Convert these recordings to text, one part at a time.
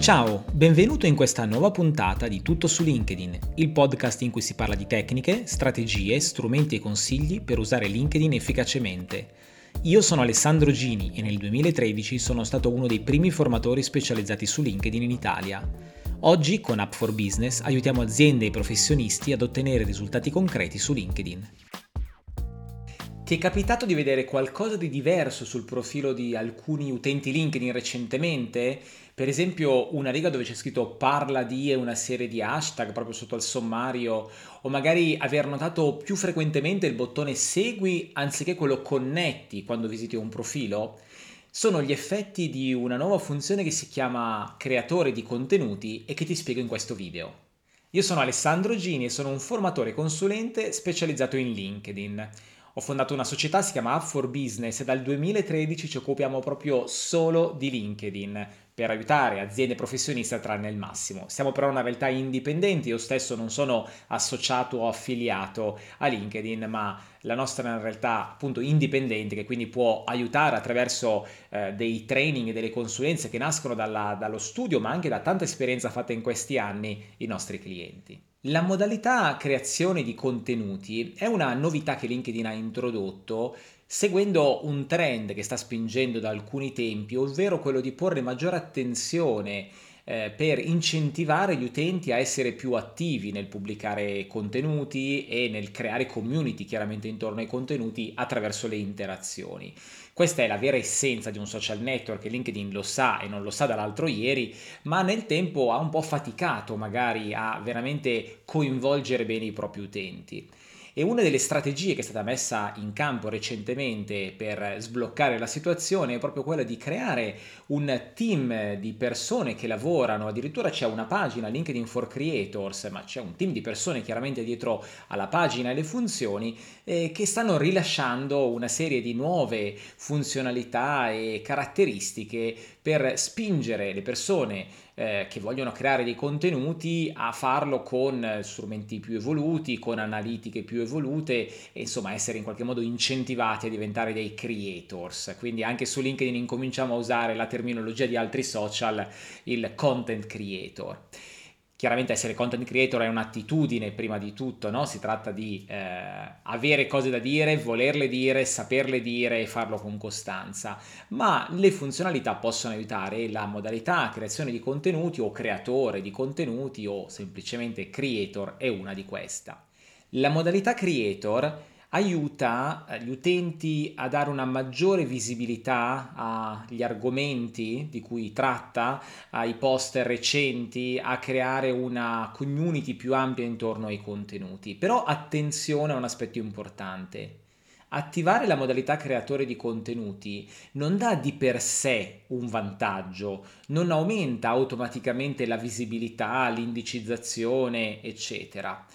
Ciao, benvenuto in questa nuova puntata di Tutto su LinkedIn, il podcast in cui si parla di tecniche, strategie, strumenti e consigli per usare LinkedIn efficacemente. Io sono Alessandro Gini e nel 2013 sono stato uno dei primi formatori specializzati su LinkedIn in Italia. Oggi con App for Business aiutiamo aziende e professionisti ad ottenere risultati concreti su LinkedIn. Ti è capitato di vedere qualcosa di diverso sul profilo di alcuni utenti LinkedIn recentemente? Per esempio una riga dove c'è scritto parla di e una serie di hashtag proprio sotto al sommario, o magari aver notato più frequentemente il bottone segui anziché quello connetti quando visiti un profilo? Sono gli effetti di una nuova funzione che si chiama creatore di contenuti e che ti spiego in questo video. Io sono Alessandro Gini e sono un formatore consulente specializzato in LinkedIn. Ho fondato una società, si chiama Up for Business e dal 2013 ci occupiamo proprio solo di LinkedIn per aiutare aziende professioniste a trarne il massimo. Siamo però una realtà indipendente, io stesso non sono associato o affiliato a LinkedIn, ma la nostra è una realtà appunto indipendente che quindi può aiutare attraverso eh, dei training e delle consulenze che nascono dalla, dallo studio, ma anche da tanta esperienza fatta in questi anni i nostri clienti. La modalità creazione di contenuti è una novità che LinkedIn ha introdotto seguendo un trend che sta spingendo da alcuni tempi, ovvero quello di porre maggiore attenzione eh, per incentivare gli utenti a essere più attivi nel pubblicare contenuti e nel creare community chiaramente intorno ai contenuti attraverso le interazioni. Questa è la vera essenza di un social network, LinkedIn lo sa e non lo sa dall'altro ieri, ma nel tempo ha un po' faticato magari a veramente coinvolgere bene i propri utenti. E una delle strategie che è stata messa in campo recentemente per sbloccare la situazione è proprio quella di creare un team di persone che lavorano, addirittura c'è una pagina LinkedIn for Creators, ma c'è un team di persone chiaramente dietro alla pagina e le funzioni eh, che stanno rilasciando una serie di nuove funzionalità e caratteristiche per spingere le persone eh, che vogliono creare dei contenuti a farlo con strumenti più evoluti, con analitiche più evolute e insomma essere in qualche modo incentivati a diventare dei creators. Quindi anche su LinkedIn incominciamo a usare la terminologia di altri social, il content creator. Chiaramente essere content creator è un'attitudine prima di tutto, no? si tratta di eh, avere cose da dire, volerle dire, saperle dire e farlo con costanza, ma le funzionalità possono aiutare la modalità creazione di contenuti o creatore di contenuti o semplicemente creator è una di queste. La modalità creator aiuta eh, gli utenti a dare una maggiore visibilità agli argomenti di cui tratta, ai poster recenti, a creare una community più ampia intorno ai contenuti. Però attenzione a un aspetto importante. Attivare la modalità creatore di contenuti non dà di per sé un vantaggio, non aumenta automaticamente la visibilità, l'indicizzazione, eccetera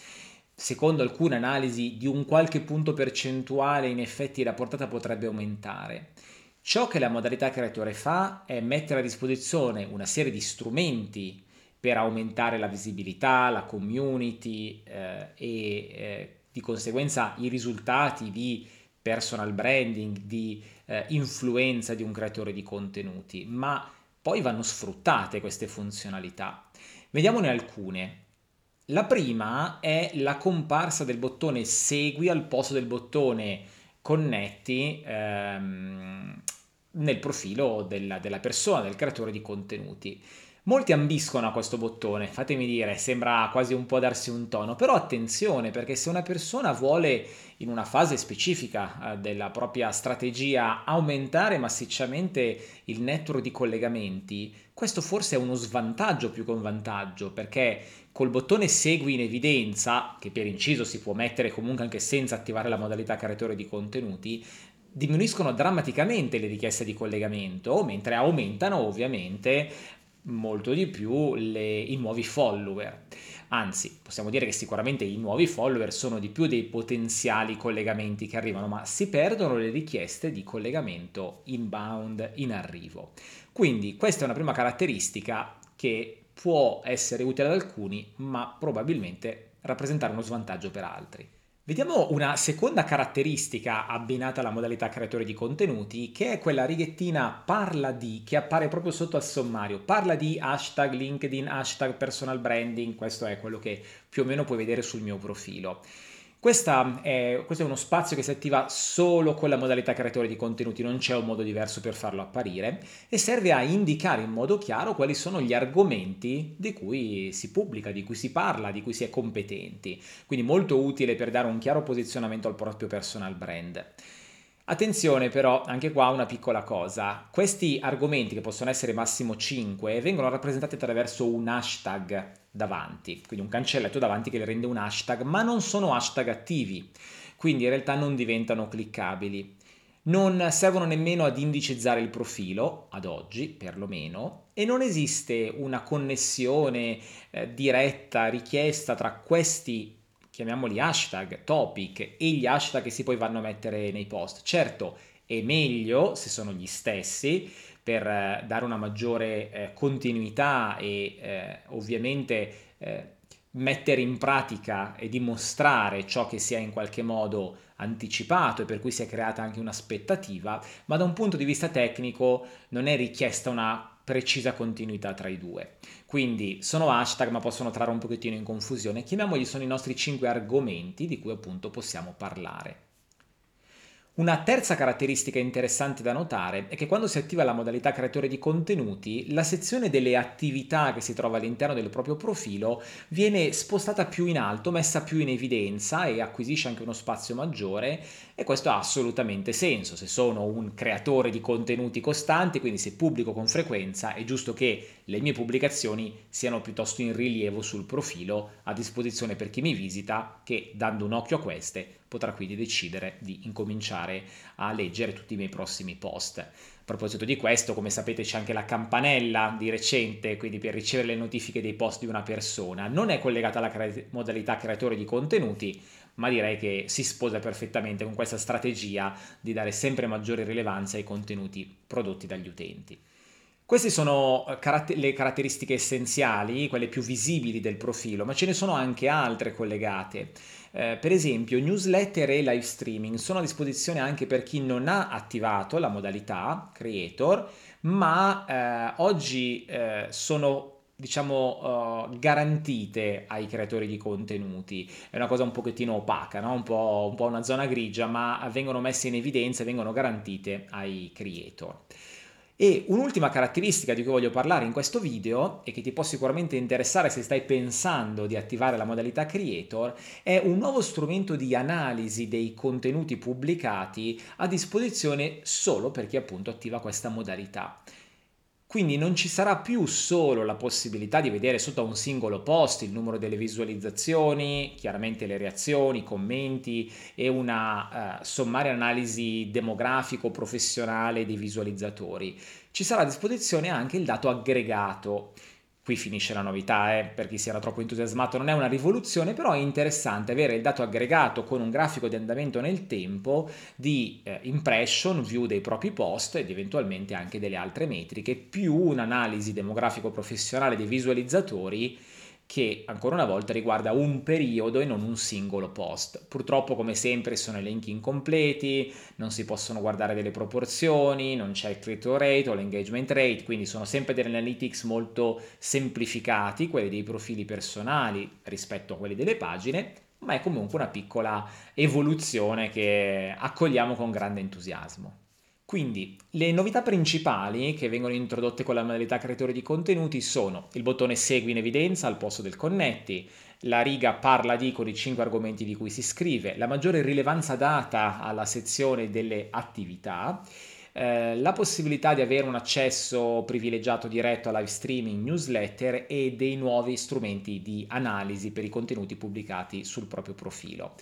secondo alcune analisi, di un qualche punto percentuale in effetti la portata potrebbe aumentare. Ciò che la modalità creatore fa è mettere a disposizione una serie di strumenti per aumentare la visibilità, la community eh, e eh, di conseguenza i risultati di personal branding, di eh, influenza di un creatore di contenuti, ma poi vanno sfruttate queste funzionalità. Vediamone alcune. La prima è la comparsa del bottone segui al posto del bottone connetti ehm, nel profilo della, della persona, del creatore di contenuti. Molti ambiscono a questo bottone, fatemi dire, sembra quasi un po' darsi un tono, però attenzione perché se una persona vuole in una fase specifica eh, della propria strategia aumentare massicciamente il network di collegamenti, questo forse è uno svantaggio più che un vantaggio perché col bottone segui in evidenza, che per inciso si può mettere comunque anche senza attivare la modalità creatore di contenuti, diminuiscono drammaticamente le richieste di collegamento, mentre aumentano ovviamente molto di più le, i nuovi follower. Anzi, possiamo dire che sicuramente i nuovi follower sono di più dei potenziali collegamenti che arrivano, ma si perdono le richieste di collegamento inbound in arrivo. Quindi questa è una prima caratteristica che può essere utile ad alcuni, ma probabilmente rappresentare uno svantaggio per altri. Vediamo una seconda caratteristica abbinata alla modalità creatore di contenuti, che è quella righettina parla di, che appare proprio sotto al sommario. Parla di hashtag LinkedIn, hashtag personal branding, questo è quello che più o meno puoi vedere sul mio profilo. È, questo è uno spazio che si attiva solo con la modalità creatore di contenuti, non c'è un modo diverso per farlo apparire e serve a indicare in modo chiaro quali sono gli argomenti di cui si pubblica, di cui si parla, di cui si è competenti. Quindi molto utile per dare un chiaro posizionamento al proprio personal brand. Attenzione però, anche qua una piccola cosa, questi argomenti che possono essere massimo 5 vengono rappresentati attraverso un hashtag davanti, quindi un cancelletto davanti che le rende un hashtag, ma non sono hashtag attivi, quindi in realtà non diventano cliccabili. Non servono nemmeno ad indicizzare il profilo, ad oggi perlomeno, e non esiste una connessione eh, diretta richiesta tra questi chiamiamoli hashtag, topic e gli hashtag che si poi vanno a mettere nei post. Certo, è meglio se sono gli stessi per eh, dare una maggiore eh, continuità e eh, ovviamente eh, mettere in pratica e dimostrare ciò che si è in qualche modo anticipato e per cui si è creata anche un'aspettativa, ma da un punto di vista tecnico non è richiesta una precisa continuità tra i due. Quindi sono hashtag ma possono trarre un pochettino in confusione. Chiamiamoli sono i nostri cinque argomenti di cui appunto possiamo parlare. Una terza caratteristica interessante da notare è che quando si attiva la modalità creatore di contenuti, la sezione delle attività che si trova all'interno del proprio profilo viene spostata più in alto, messa più in evidenza e acquisisce anche uno spazio maggiore e questo ha assolutamente senso. Se sono un creatore di contenuti costanti, quindi se pubblico con frequenza, è giusto che le mie pubblicazioni siano piuttosto in rilievo sul profilo a disposizione per chi mi visita che dando un occhio a queste potrà quindi decidere di incominciare a leggere tutti i miei prossimi post. A proposito di questo, come sapete c'è anche la campanella di recente, quindi per ricevere le notifiche dei post di una persona. Non è collegata alla cre- modalità creatore di contenuti, ma direi che si sposa perfettamente con questa strategia di dare sempre maggiore rilevanza ai contenuti prodotti dagli utenti. Queste sono eh, le caratteristiche essenziali, quelle più visibili del profilo, ma ce ne sono anche altre collegate. Eh, per esempio, newsletter e live streaming sono a disposizione anche per chi non ha attivato la modalità creator, ma eh, oggi eh, sono diciamo uh, garantite ai creatori di contenuti è una cosa un pochettino opaca no? un, po', un po' una zona grigia ma vengono messe in evidenza e vengono garantite ai creator e un'ultima caratteristica di cui voglio parlare in questo video e che ti può sicuramente interessare se stai pensando di attivare la modalità creator è un nuovo strumento di analisi dei contenuti pubblicati a disposizione solo per chi appunto attiva questa modalità. Quindi non ci sarà più solo la possibilità di vedere sotto a un singolo post il numero delle visualizzazioni, chiaramente le reazioni, i commenti e una uh, sommaria analisi demografico-professionale dei visualizzatori. Ci sarà a disposizione anche il dato aggregato Qui finisce la novità, eh, per chi si era troppo entusiasmato, non è una rivoluzione, però è interessante avere il dato aggregato con un grafico di andamento nel tempo di eh, impression, view dei propri post ed eventualmente anche delle altre metriche, più un'analisi demografico professionale dei visualizzatori che ancora una volta riguarda un periodo e non un singolo post. Purtroppo come sempre sono elenchi incompleti, non si possono guardare delle proporzioni, non c'è il click rate o l'engagement rate, quindi sono sempre delle analytics molto semplificati, quelli dei profili personali rispetto a quelli delle pagine, ma è comunque una piccola evoluzione che accogliamo con grande entusiasmo. Quindi le novità principali che vengono introdotte con la modalità creatore di contenuti sono il bottone segui in evidenza al posto del connetti, la riga parla di con i 5 argomenti di cui si scrive, la maggiore rilevanza data alla sezione delle attività, eh, la possibilità di avere un accesso privilegiato diretto a live streaming, newsletter e dei nuovi strumenti di analisi per i contenuti pubblicati sul proprio profilo.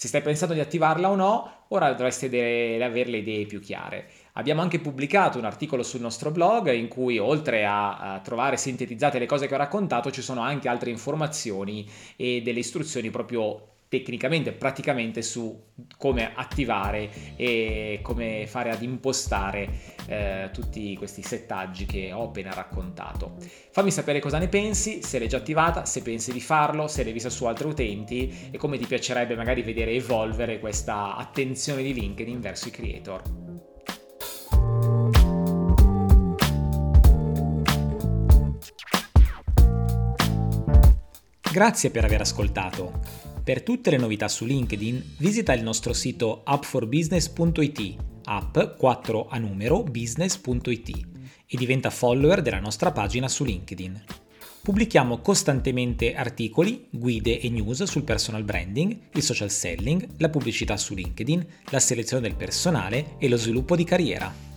Se stai pensando di attivarla o no, ora dovresti avere le idee più chiare. Abbiamo anche pubblicato un articolo sul nostro blog in cui oltre a, trovare sintetizzate le cose che ho raccontato ci sono anche altre informazioni e delle istruzioni proprio tecnicamente, praticamente su come attivare e come fare ad impostare eh, tutti questi settaggi che ho appena raccontato. Fammi sapere cosa ne pensi, se l'hai già attivata, se pensi di farlo, se l'hai vista su altri utenti e come ti piacerebbe magari vedere evolvere questa attenzione di LinkedIn verso i creator. Grazie per aver ascoltato. Per tutte le novità su LinkedIn visita il nostro sito appforbusiness.it, app 4 a numero business.it e diventa follower della nostra pagina su LinkedIn. Pubblichiamo costantemente articoli, guide e news sul personal branding, il social selling, la pubblicità su LinkedIn, la selezione del personale e lo sviluppo di carriera.